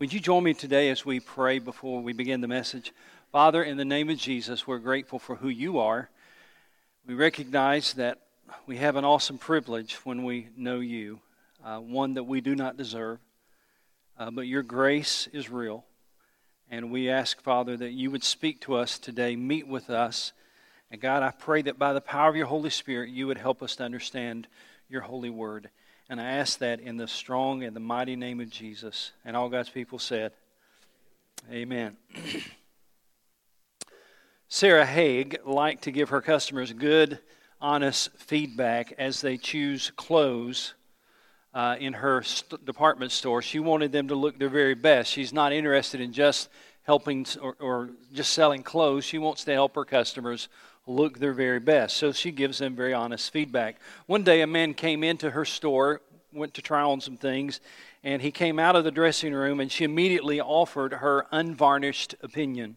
Would you join me today as we pray before we begin the message? Father, in the name of Jesus, we're grateful for who you are. We recognize that we have an awesome privilege when we know you, uh, one that we do not deserve. Uh, but your grace is real. And we ask, Father, that you would speak to us today, meet with us. And God, I pray that by the power of your Holy Spirit, you would help us to understand your holy word. And I ask that in the strong and the mighty name of Jesus. And all God's people said, Amen. Sarah Haig liked to give her customers good, honest feedback as they choose clothes uh, in her st- department store. She wanted them to look their very best. She's not interested in just helping or, or just selling clothes. She wants to help her customers look their very best. So she gives them very honest feedback. One day, a man came into her store, went to try on some things, and he came out of the dressing room and she immediately offered her unvarnished opinion.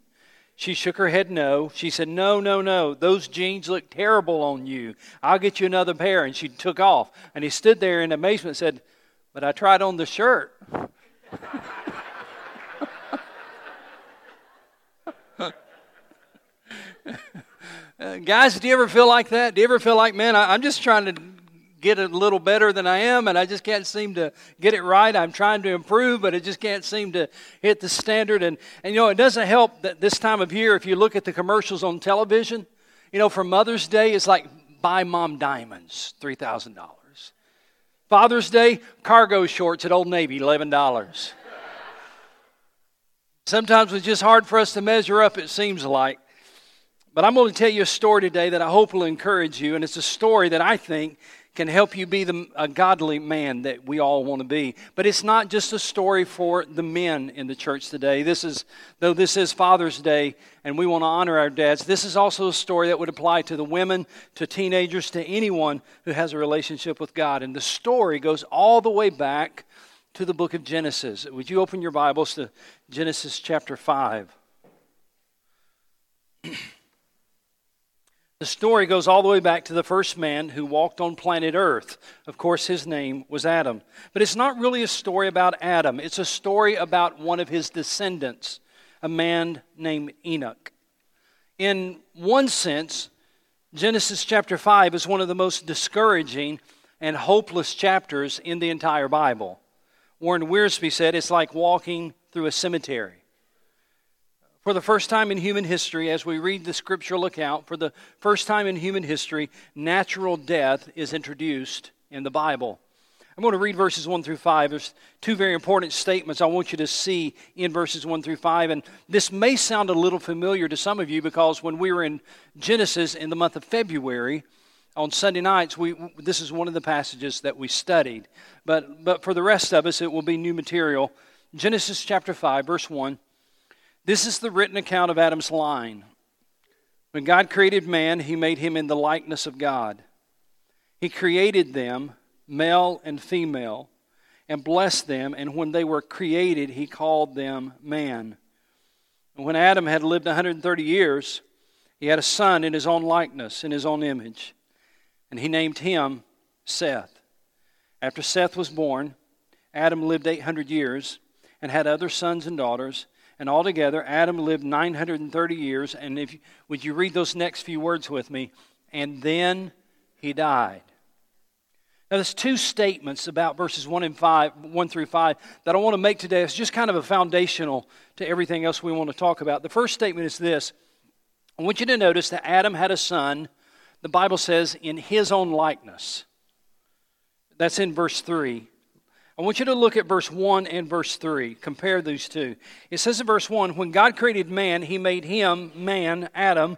She shook her head no. She said, No, no, no. Those jeans look terrible on you. I'll get you another pair. And she took off. And he stood there in amazement and said, But I tried on the shirt. Uh, guys, do you ever feel like that? Do you ever feel like, man, I, I'm just trying to get a little better than I am, and I just can't seem to get it right. I'm trying to improve, but it just can't seem to hit the standard. And, and you know, it doesn't help that this time of year, if you look at the commercials on television, you know, for Mother's Day, it's like buy mom diamonds, $3,000. Father's Day, cargo shorts at Old Navy, $11. Sometimes it's just hard for us to measure up, it seems like. But I'm going to tell you a story today that I hope will encourage you, and it's a story that I think can help you be the, a godly man that we all want to be. But it's not just a story for the men in the church today. This is, though this is Father's Day and we want to honor our dads, this is also a story that would apply to the women, to teenagers, to anyone who has a relationship with God. And the story goes all the way back to the book of Genesis. Would you open your Bibles to Genesis chapter 5? The story goes all the way back to the first man who walked on planet Earth. Of course, his name was Adam. But it's not really a story about Adam, it's a story about one of his descendants, a man named Enoch. In one sense, Genesis chapter 5 is one of the most discouraging and hopeless chapters in the entire Bible. Warren Wiersbe said it's like walking through a cemetery. For the first time in human history, as we read the scriptural account, for the first time in human history, natural death is introduced in the Bible. I'm going to read verses 1 through 5. There's two very important statements I want you to see in verses 1 through 5. And this may sound a little familiar to some of you because when we were in Genesis in the month of February, on Sunday nights, we, this is one of the passages that we studied. But, but for the rest of us, it will be new material. Genesis chapter 5, verse 1. This is the written account of Adam's line. When God created man, he made him in the likeness of God. He created them, male and female, and blessed them, and when they were created, he called them man. And when Adam had lived 130 years, he had a son in his own likeness, in his own image, and he named him Seth. After Seth was born, Adam lived 800 years and had other sons and daughters. And altogether, Adam lived 930 years. And if would you read those next few words with me? And then he died. Now, there's two statements about verses 1 and 5, 1 through 5 that I want to make today. It's just kind of a foundational to everything else we want to talk about. The first statement is this I want you to notice that Adam had a son, the Bible says, in his own likeness. That's in verse 3. I want you to look at verse 1 and verse 3. Compare these two. It says in verse 1 When God created man, he made him, man, Adam,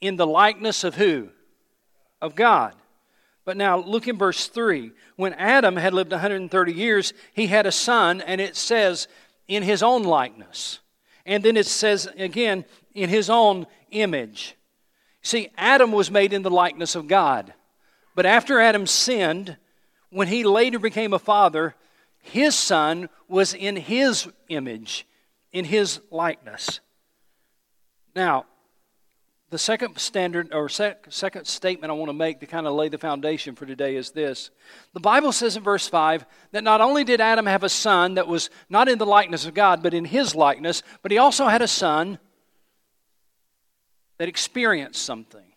in the likeness of who? Of God. But now look in verse 3. When Adam had lived 130 years, he had a son, and it says, in his own likeness. And then it says again, in his own image. See, Adam was made in the likeness of God. But after Adam sinned, when he later became a father, his son was in his image, in his likeness. Now, The second standard or sec, second statement I want to make to kind of lay the foundation for today is this. The Bible says in verse 5 that not only did Adam have a son that was not in the likeness of God, but in his likeness, but he also had a son that experienced something.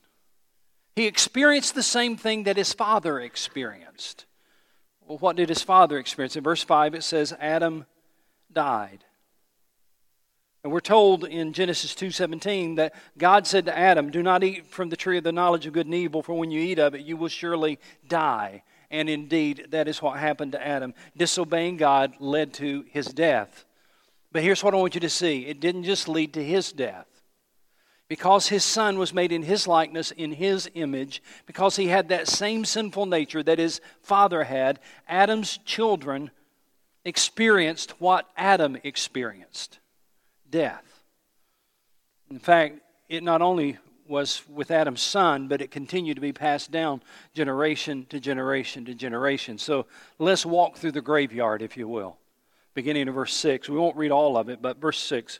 He experienced the same thing that his father experienced. Well, what did his father experience? In verse 5, it says, Adam died. And we're told in Genesis 2:17 that God said to Adam, "Do not eat from the tree of the knowledge of good and evil, for when you eat of it, you will surely die." And indeed, that is what happened to Adam. Disobeying God led to his death. But here's what I want you to see. It didn't just lead to his death. Because his son was made in his likeness, in his image, because he had that same sinful nature that his father had, Adam's children experienced what Adam experienced death. In fact, it not only was with Adam's son, but it continued to be passed down generation to generation to generation. So let's walk through the graveyard, if you will. Beginning in verse 6. We won't read all of it, but verse 6.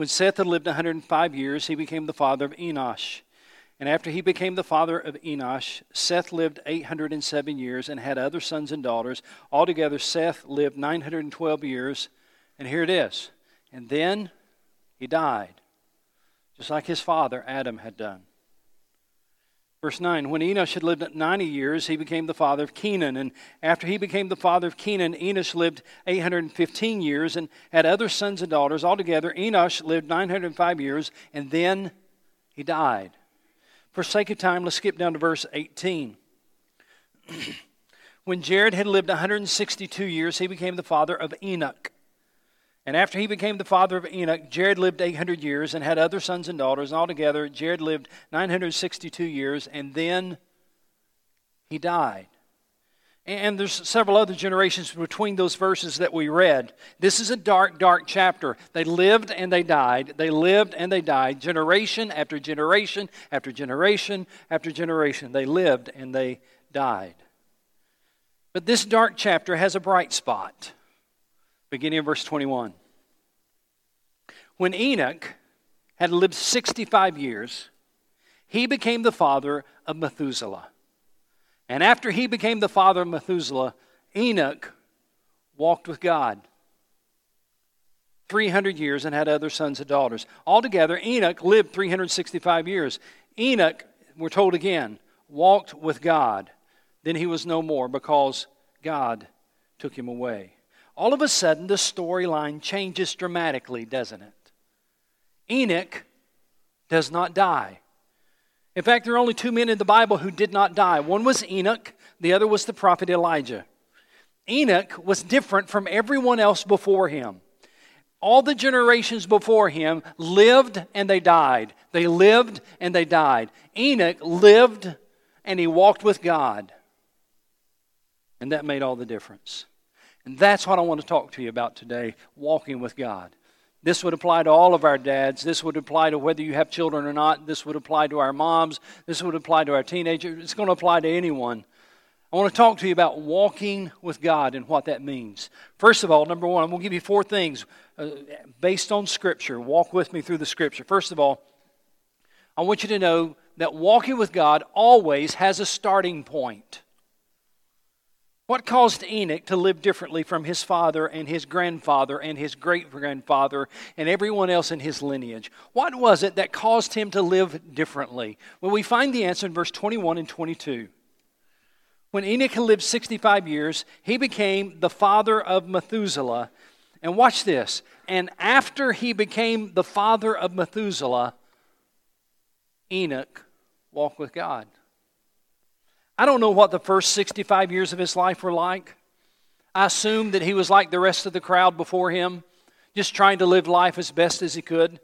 When Seth had lived 105 years, he became the father of Enosh. And after he became the father of Enosh, Seth lived 807 years and had other sons and daughters. Altogether, Seth lived 912 years and here it is. And then he died, just like his father Adam had done. Verse 9 When Enosh had lived 90 years, he became the father of Kenan. And after he became the father of Kenan, Enosh lived 815 years and had other sons and daughters. Altogether, Enosh lived 905 years, and then he died. For sake of time, let's skip down to verse 18. when Jared had lived 162 years, he became the father of Enoch. And after he became the father of Enoch, Jared lived 800 years and had other sons and daughters. And altogether, Jared lived 962 years, and then he died. And there's several other generations between those verses that we read. This is a dark, dark chapter. They lived and they died. They lived and they died. Generation after generation after generation after generation. They lived and they died. But this dark chapter has a bright spot beginning of verse 21. When Enoch had lived 65 years, he became the father of Methuselah. And after he became the father of Methuselah, Enoch walked with God 300 years and had other sons and daughters. Altogether, Enoch lived 365 years. Enoch, we're told again, walked with God. Then he was no more because God took him away all of a sudden the storyline changes dramatically, doesn't it? Enoch does not die. In fact, there are only two men in the Bible who did not die. One was Enoch, the other was the prophet Elijah. Enoch was different from everyone else before him. All the generations before him lived and they died. They lived and they died. Enoch lived and he walked with God. And that made all the difference. And that's what I want to talk to you about today walking with God. This would apply to all of our dads. This would apply to whether you have children or not. This would apply to our moms. This would apply to our teenagers. It's going to apply to anyone. I want to talk to you about walking with God and what that means. First of all, number one, I'm going to give you four things uh, based on Scripture. Walk with me through the Scripture. First of all, I want you to know that walking with God always has a starting point. What caused Enoch to live differently from his father and his grandfather and his great grandfather and everyone else in his lineage? What was it that caused him to live differently? Well, we find the answer in verse 21 and 22. When Enoch lived 65 years, he became the father of Methuselah. And watch this. And after he became the father of Methuselah, Enoch walked with God. I don't know what the first 65 years of his life were like. I assume that he was like the rest of the crowd before him, just trying to live life as best as he could.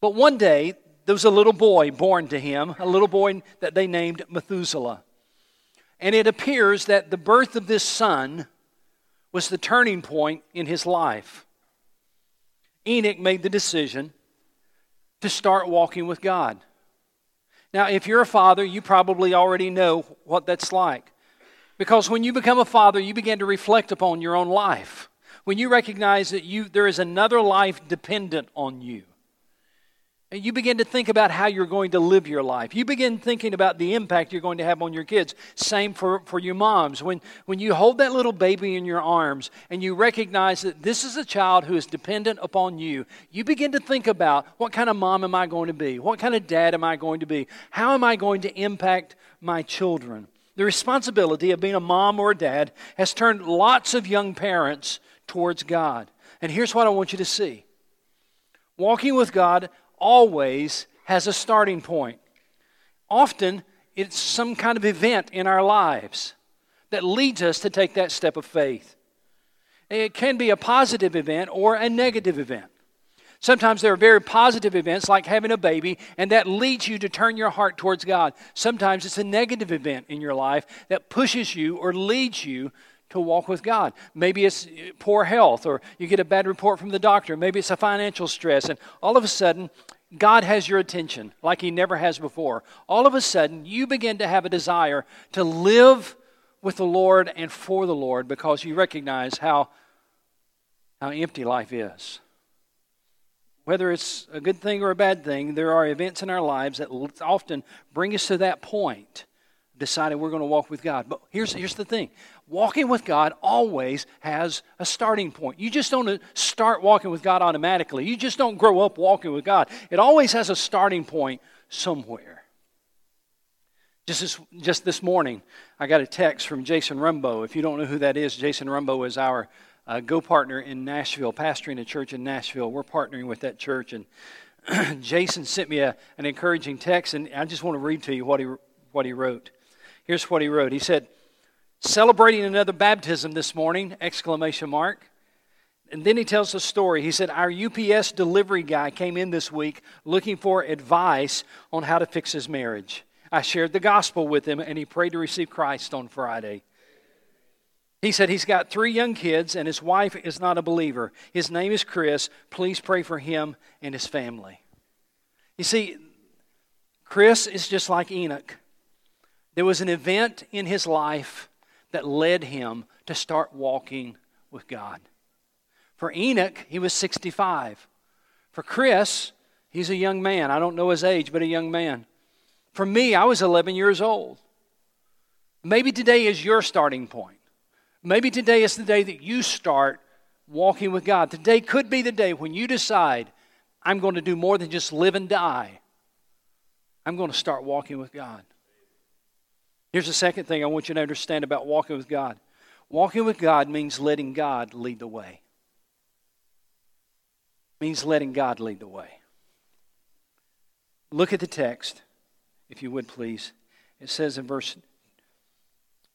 But one day, there was a little boy born to him, a little boy that they named Methuselah. And it appears that the birth of this son was the turning point in his life. Enoch made the decision to start walking with God. Now, if you're a father, you probably already know what that's like. Because when you become a father, you begin to reflect upon your own life. When you recognize that you, there is another life dependent on you. You begin to think about how you're going to live your life. You begin thinking about the impact you're going to have on your kids. Same for, for your moms. When, when you hold that little baby in your arms and you recognize that this is a child who is dependent upon you, you begin to think about what kind of mom am I going to be? What kind of dad am I going to be? How am I going to impact my children? The responsibility of being a mom or a dad has turned lots of young parents towards God. And here's what I want you to see walking with God always has a starting point. Often, it's some kind of event in our lives that leads us to take that step of faith. It can be a positive event or a negative event. Sometimes there are very positive events like having a baby, and that leads you to turn your heart towards God. Sometimes it's a negative event in your life that pushes you or leads you to walk with God. Maybe it's poor health, or you get a bad report from the doctor. Maybe it's a financial stress, and all of a sudden, God has your attention like He never has before. All of a sudden, you begin to have a desire to live with the Lord and for the Lord because you recognize how, how empty life is. Whether it's a good thing or a bad thing, there are events in our lives that often bring us to that point, deciding we're going to walk with God. But here's, here's the thing walking with God always has a starting point. You just don't start walking with God automatically. You just don't grow up walking with God. It always has a starting point somewhere. Just this, just this morning, I got a text from Jason Rumbo. If you don't know who that is, Jason Rumbo is our uh, go partner in Nashville, pastoring a church in Nashville. We're partnering with that church. And Jason sent me a, an encouraging text, and I just want to read to you what he, what he wrote. Here's what he wrote. He said, celebrating another baptism this morning! Exclamation mark. And then he tells a story. He said our ups delivery guy came in this week looking for advice on how to fix his marriage. I shared the gospel with him and he prayed to receive christ on friday. He said he's got three young kids and his wife is not a believer. His name is chris. Please pray for him and his family. You see chris is just like enoch there was an event in his life that led him to start walking with God. For Enoch, he was 65. For Chris, he's a young man. I don't know his age, but a young man. For me, I was 11 years old. Maybe today is your starting point. Maybe today is the day that you start walking with God. Today could be the day when you decide, I'm going to do more than just live and die. I'm going to start walking with God. Here's the second thing I want you to understand about walking with God walking with God means letting God lead the way. Means letting God lead the way. Look at the text, if you would please. It says in verse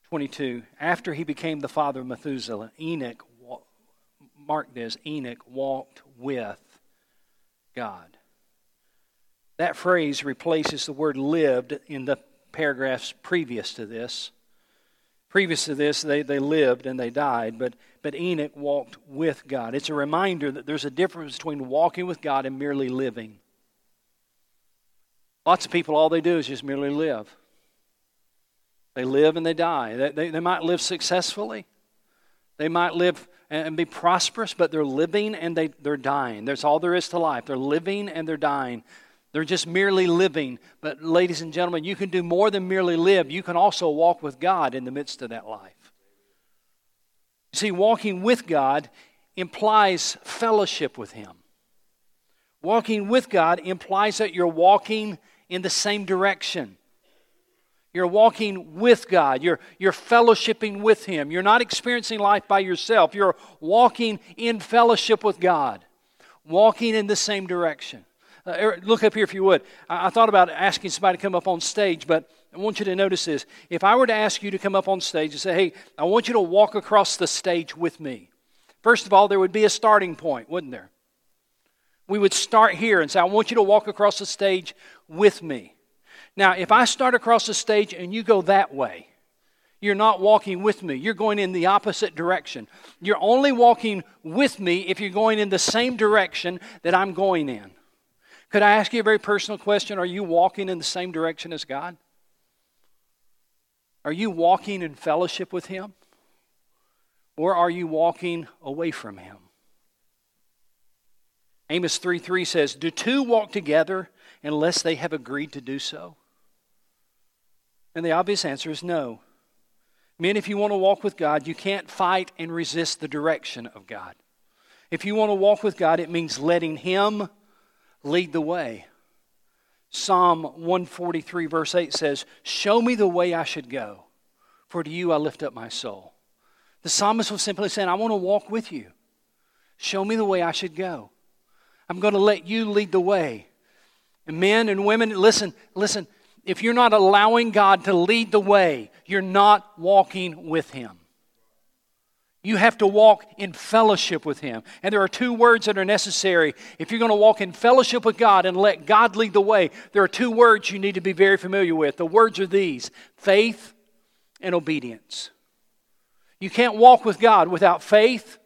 22 After he became the father of Methuselah, Enoch, mark this, Enoch walked with God. That phrase replaces the word lived in the paragraphs previous to this. Previous to this, they, they lived and they died, but, but Enoch walked with God. It's a reminder that there's a difference between walking with God and merely living. Lots of people, all they do is just merely live. They live and they die. They, they, they might live successfully, they might live and be prosperous, but they're living and they, they're dying. That's all there is to life. They're living and they're dying. They're just merely living. But, ladies and gentlemen, you can do more than merely live. You can also walk with God in the midst of that life. See, walking with God implies fellowship with Him. Walking with God implies that you're walking in the same direction. You're walking with God. You're, you're fellowshipping with Him. You're not experiencing life by yourself. You're walking in fellowship with God, walking in the same direction. Uh, look up here if you would. I, I thought about asking somebody to come up on stage, but I want you to notice this. If I were to ask you to come up on stage and say, hey, I want you to walk across the stage with me, first of all, there would be a starting point, wouldn't there? We would start here and say, I want you to walk across the stage with me. Now, if I start across the stage and you go that way, you're not walking with me. You're going in the opposite direction. You're only walking with me if you're going in the same direction that I'm going in. Could I ask you a very personal question? Are you walking in the same direction as God? Are you walking in fellowship with Him? Or are you walking away from Him? Amos 3 3 says, Do two walk together unless they have agreed to do so? And the obvious answer is no. Men, if you want to walk with God, you can't fight and resist the direction of God. If you want to walk with God, it means letting Him lead the way. Psalm 143, verse 8 says, Show me the way I should go, for to you I lift up my soul. The psalmist was simply saying, I want to walk with you. Show me the way I should go. I'm going to let you lead the way. And men and women, listen, listen, if you're not allowing God to lead the way, you're not walking with Him. You have to walk in fellowship with Him. And there are two words that are necessary. If you're going to walk in fellowship with God and let God lead the way, there are two words you need to be very familiar with. The words are these faith and obedience. You can't walk with God without faith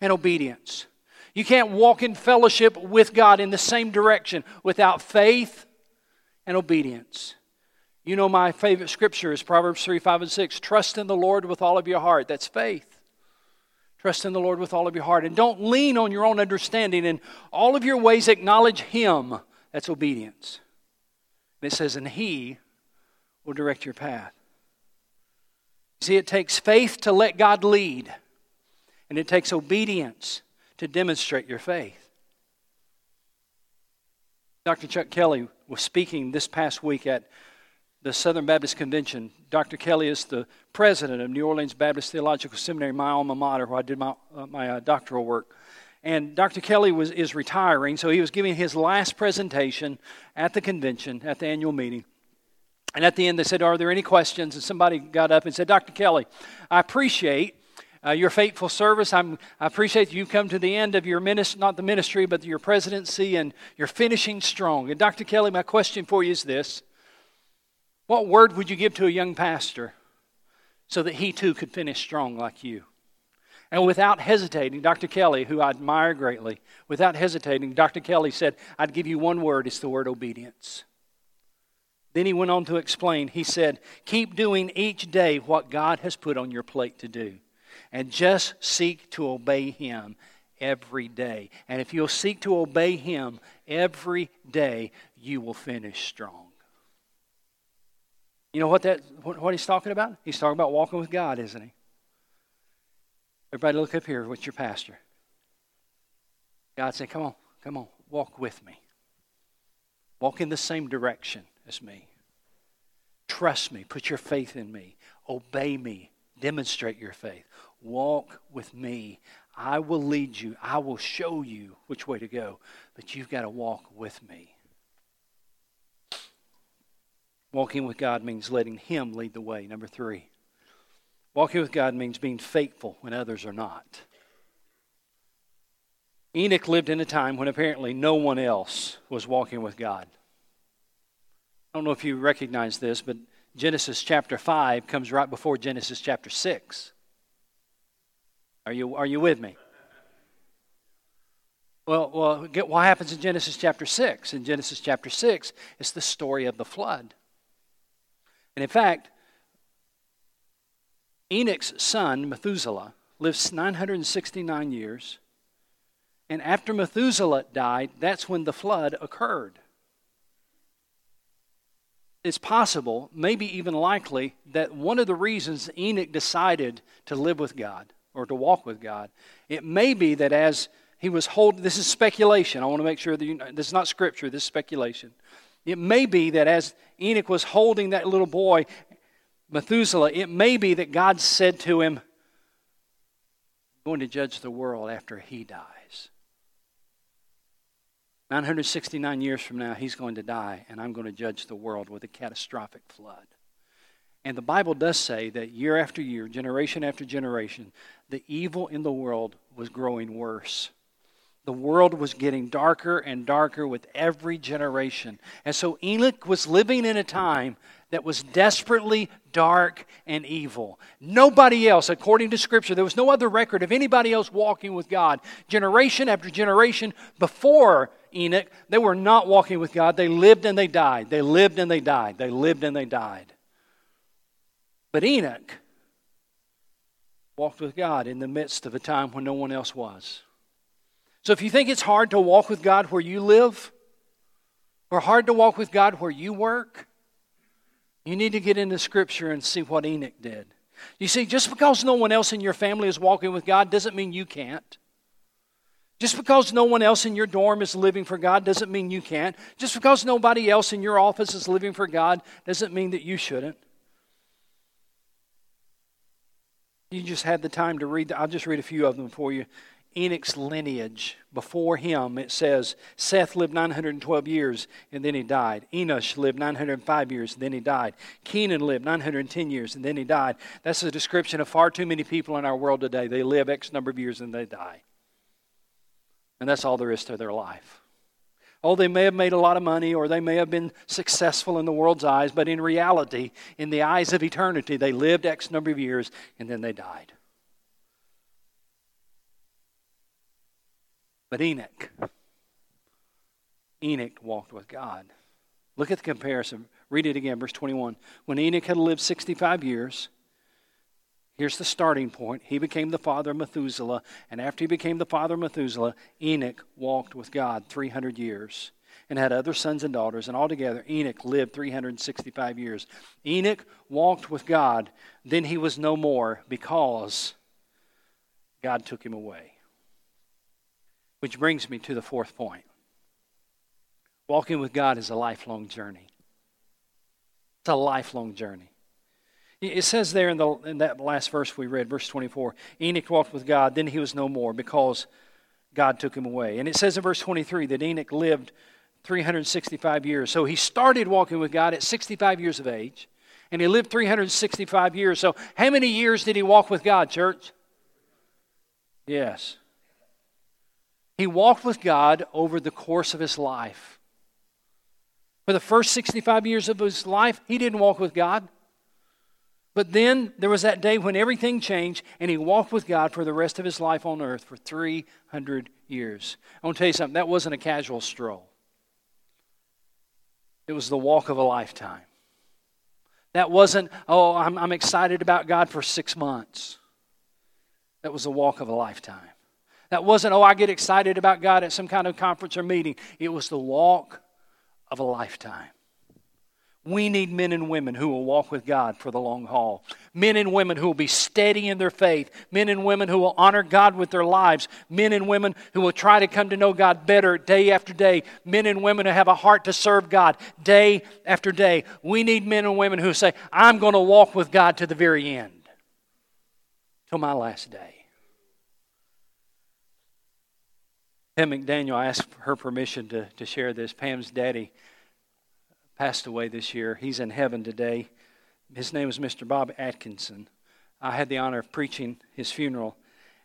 and obedience. You can't walk in fellowship with God in the same direction without faith and obedience. You know, my favorite scripture is Proverbs 3 5 and 6. Trust in the Lord with all of your heart. That's faith. Trust in the Lord with all of your heart. And don't lean on your own understanding. In all of your ways, acknowledge Him. That's obedience. And it says, and He will direct your path. See, it takes faith to let God lead, and it takes obedience to demonstrate your faith. Dr. Chuck Kelly was speaking this past week at the Southern Baptist Convention. Dr. Kelly is the president of New Orleans Baptist Theological Seminary, my alma mater, where I did my, uh, my uh, doctoral work. And Dr. Kelly was, is retiring, so he was giving his last presentation at the convention, at the annual meeting. And at the end, they said, Are there any questions? And somebody got up and said, Dr. Kelly, I appreciate uh, your faithful service. I'm, I appreciate you come to the end of your ministry, not the ministry, but your presidency, and you're finishing strong. And Dr. Kelly, my question for you is this What word would you give to a young pastor so that he too could finish strong like you? And without hesitating, Dr. Kelly, who I admire greatly, without hesitating, Dr. Kelly said, I'd give you one word, it's the word obedience. Then he went on to explain. He said, Keep doing each day what God has put on your plate to do, and just seek to obey Him every day. And if you'll seek to obey Him every day, you will finish strong. You know what, that, what he's talking about? He's talking about walking with God, isn't he? Everybody, look up here. What's your pastor? God said, Come on, come on, walk with me. Walk in the same direction as me. Trust me. Put your faith in me. Obey me. Demonstrate your faith. Walk with me. I will lead you. I will show you which way to go. But you've got to walk with me. Walking with God means letting Him lead the way. Number three. Walking with God means being faithful when others are not. Enoch lived in a time when apparently no one else was walking with God. I don't know if you recognize this, but Genesis chapter 5 comes right before Genesis chapter 6. Are you, are you with me? Well, well, get what happens in Genesis chapter 6. In Genesis chapter 6, it's the story of the flood. And in fact, Enoch's son, Methuselah, lives 969 years. And after Methuselah died, that's when the flood occurred it's possible, maybe even likely, that one of the reasons Enoch decided to live with God or to walk with God, it may be that as he was holding, this is speculation. I want to make sure that you this is not scripture, this is speculation. It may be that as Enoch was holding that little boy, Methuselah, it may be that God said to him, I'm going to judge the world after he dies. 969 years from now, he's going to die, and I'm going to judge the world with a catastrophic flood. And the Bible does say that year after year, generation after generation, the evil in the world was growing worse. The world was getting darker and darker with every generation. And so Enoch was living in a time that was desperately dark and evil. Nobody else, according to Scripture, there was no other record of anybody else walking with God. Generation after generation before Enoch, they were not walking with God. They lived and they died. They lived and they died. They lived and they died. But Enoch walked with God in the midst of a time when no one else was. So if you think it's hard to walk with God where you live, or hard to walk with God where you work, you need to get into Scripture and see what Enoch did. You see, just because no one else in your family is walking with God doesn't mean you can't. Just because no one else in your dorm is living for God doesn't mean you can't. Just because nobody else in your office is living for God doesn't mean that you shouldn't. You just had the time to read. I'll just read a few of them for you. Enoch's lineage. Before him, it says Seth lived 912 years and then he died. Enosh lived 905 years and then he died. Kenan lived 910 years and then he died. That's a description of far too many people in our world today. They live X number of years and they die. And that's all there is to their life. Oh, they may have made a lot of money or they may have been successful in the world's eyes, but in reality, in the eyes of eternity, they lived X number of years and then they died. But Enoch, Enoch walked with God. Look at the comparison. Read it again, verse 21. When Enoch had lived 65 years, here's the starting point. He became the father of Methuselah, and after he became the father of Methuselah, Enoch walked with God 300 years and had other sons and daughters, and altogether Enoch lived 365 years. Enoch walked with God, then he was no more because God took him away. Which brings me to the fourth point. Walking with God is a lifelong journey. It's a lifelong journey. It says there in, the, in that last verse we read, verse 24, Enoch walked with God, then he was no more because God took him away. And it says in verse 23 that Enoch lived 365 years. So he started walking with God at 65 years of age, and he lived 365 years. So how many years did he walk with God, church? Yes. He walked with God over the course of his life. For the first 65 years of his life, he didn't walk with God. But then there was that day when everything changed, and he walked with God for the rest of his life on earth for 300 years. I want to tell you something that wasn't a casual stroll, it was the walk of a lifetime. That wasn't, oh, I'm, I'm excited about God for six months. That was the walk of a lifetime. That wasn't, oh, I get excited about God at some kind of conference or meeting. It was the walk of a lifetime. We need men and women who will walk with God for the long haul. Men and women who will be steady in their faith. Men and women who will honor God with their lives. Men and women who will try to come to know God better day after day. Men and women who have a heart to serve God day after day. We need men and women who say, I'm going to walk with God to the very end, till my last day. Pam McDaniel, I asked her permission to, to share this. Pam's daddy passed away this year. He's in heaven today. His name was Mr. Bob Atkinson. I had the honor of preaching his funeral.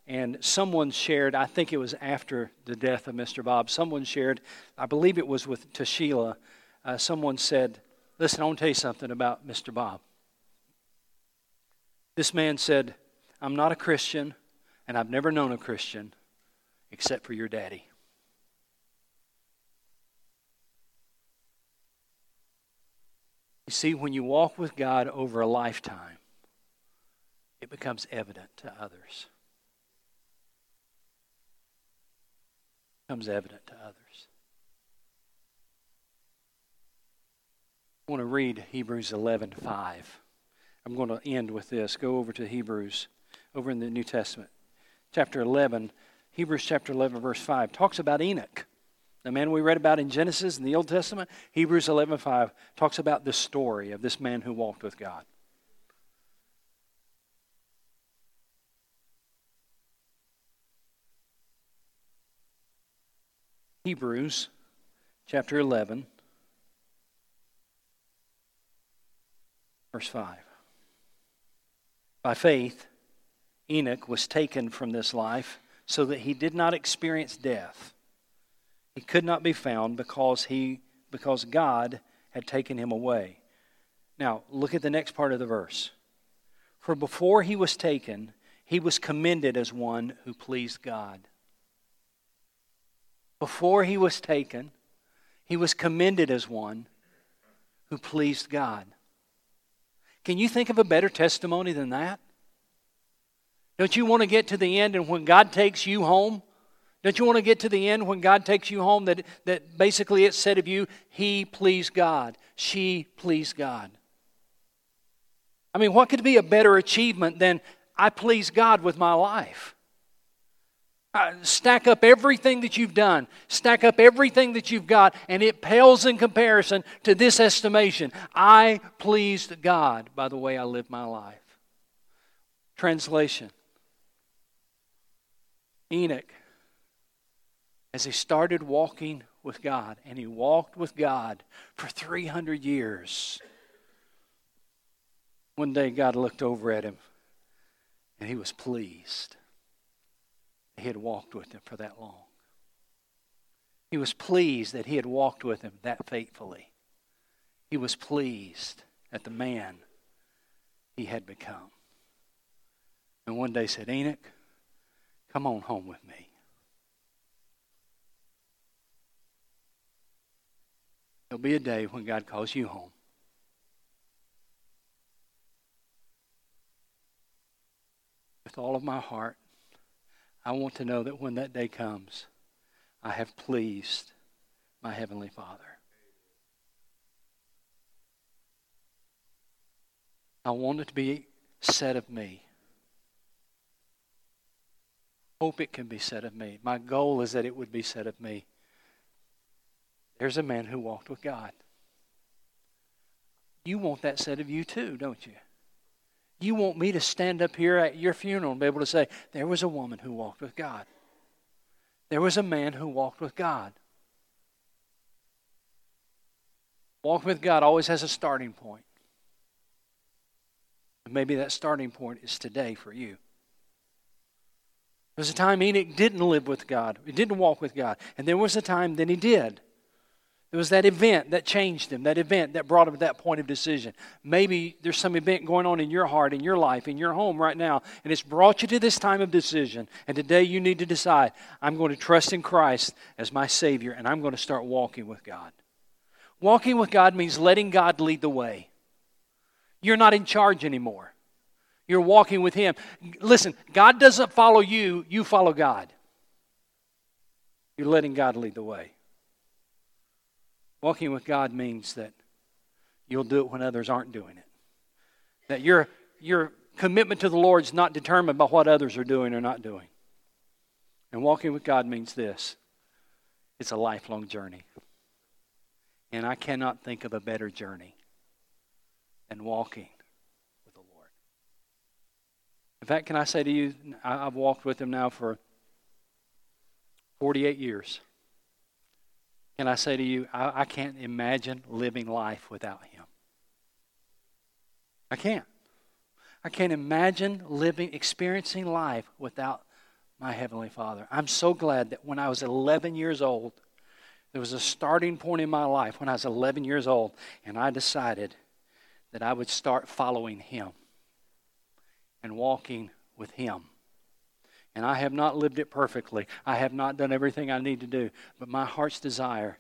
And someone shared, I think it was after the death of Mr. Bob, someone shared, I believe it was with Tashila, uh, someone said, Listen, I want to tell you something about Mr. Bob. This man said, I'm not a Christian, and I've never known a Christian, except for your daddy. You see, when you walk with God over a lifetime, it becomes evident to others. It becomes evident to others. I want to read Hebrews 11 5. I'm going to end with this. Go over to Hebrews, over in the New Testament. Chapter 11, Hebrews chapter 11, verse 5 talks about Enoch. The man we read about in Genesis in the Old Testament, Hebrews 11, 5 talks about the story of this man who walked with God. Hebrews chapter 11, verse 5. By faith, Enoch was taken from this life so that he did not experience death. He could not be found because he because God had taken him away. Now, look at the next part of the verse. For before he was taken, he was commended as one who pleased God. Before he was taken, he was commended as one who pleased God. Can you think of a better testimony than that? Don't you want to get to the end and when God takes you home, Don't you want to get to the end when God takes you home that, that basically it said of you, He pleased God, she pleased God? I mean, what could be a better achievement than I please God with my life? Uh, stack up everything that you've done, stack up everything that you've got, and it pales in comparison to this estimation. I pleased God by the way I lived my life. Translation Enoch as he started walking with God, and he walked with God for 300 years. One day, God looked over at him, and he was pleased. He had walked with him for that long. He was pleased that he had walked with him that faithfully. He was pleased at the man he had become. And one day said, Enoch, come on home with me. There'll be a day when God calls you home. With all of my heart, I want to know that when that day comes, I have pleased my Heavenly Father. I want it to be said of me. Hope it can be said of me. My goal is that it would be said of me. There's a man who walked with God. You want that said of you too, don't you? You want me to stand up here at your funeral and be able to say, There was a woman who walked with God. There was a man who walked with God. Walk with God always has a starting point. And maybe that starting point is today for you. There was a time Enoch didn't live with God, he didn't walk with God. And there was a time then he did. It was that event that changed him, that event that brought him to that point of decision. Maybe there's some event going on in your heart, in your life, in your home right now, and it's brought you to this time of decision. And today you need to decide I'm going to trust in Christ as my Savior, and I'm going to start walking with God. Walking with God means letting God lead the way. You're not in charge anymore. You're walking with Him. Listen, God doesn't follow you, you follow God. You're letting God lead the way. Walking with God means that you'll do it when others aren't doing it. That your, your commitment to the Lord is not determined by what others are doing or not doing. And walking with God means this it's a lifelong journey. And I cannot think of a better journey than walking. In fact, can I say to you, I've walked with Him now for 48 years. Can I say to you, I, I can't imagine living life without Him. I can't. I can't imagine living, experiencing life without my Heavenly Father. I'm so glad that when I was 11 years old, there was a starting point in my life when I was 11 years old, and I decided that I would start following Him and walking with Him. And I have not lived it perfectly. I have not done everything I need to do. But my heart's desire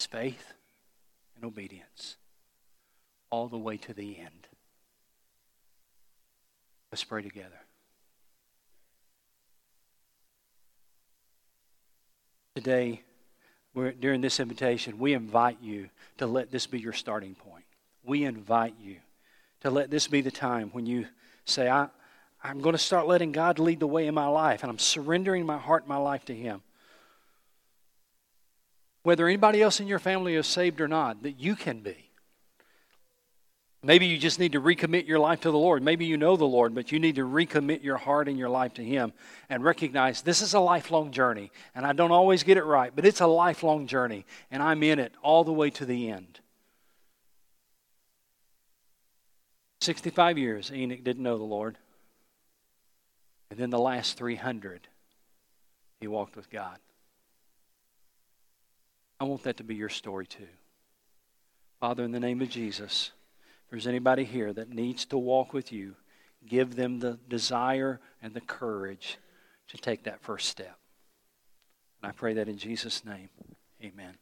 is faith and obedience all the way to the end. Let's pray together. Today, during this invitation, we invite you to let this be your starting point. We invite you to let this be the time when you say, I, I'm going to start letting God lead the way in my life, and I'm surrendering my heart and my life to Him. Whether anybody else in your family is saved or not, that you can be. Maybe you just need to recommit your life to the Lord. Maybe you know the Lord, but you need to recommit your heart and your life to Him and recognize this is a lifelong journey. And I don't always get it right, but it's a lifelong journey, and I'm in it all the way to the end. 65 years, Enoch didn't know the Lord. And then the last 300, he walked with God. I want that to be your story too. Father, in the name of Jesus, if there's anybody here that needs to walk with you, give them the desire and the courage to take that first step. And I pray that in Jesus' name. Amen.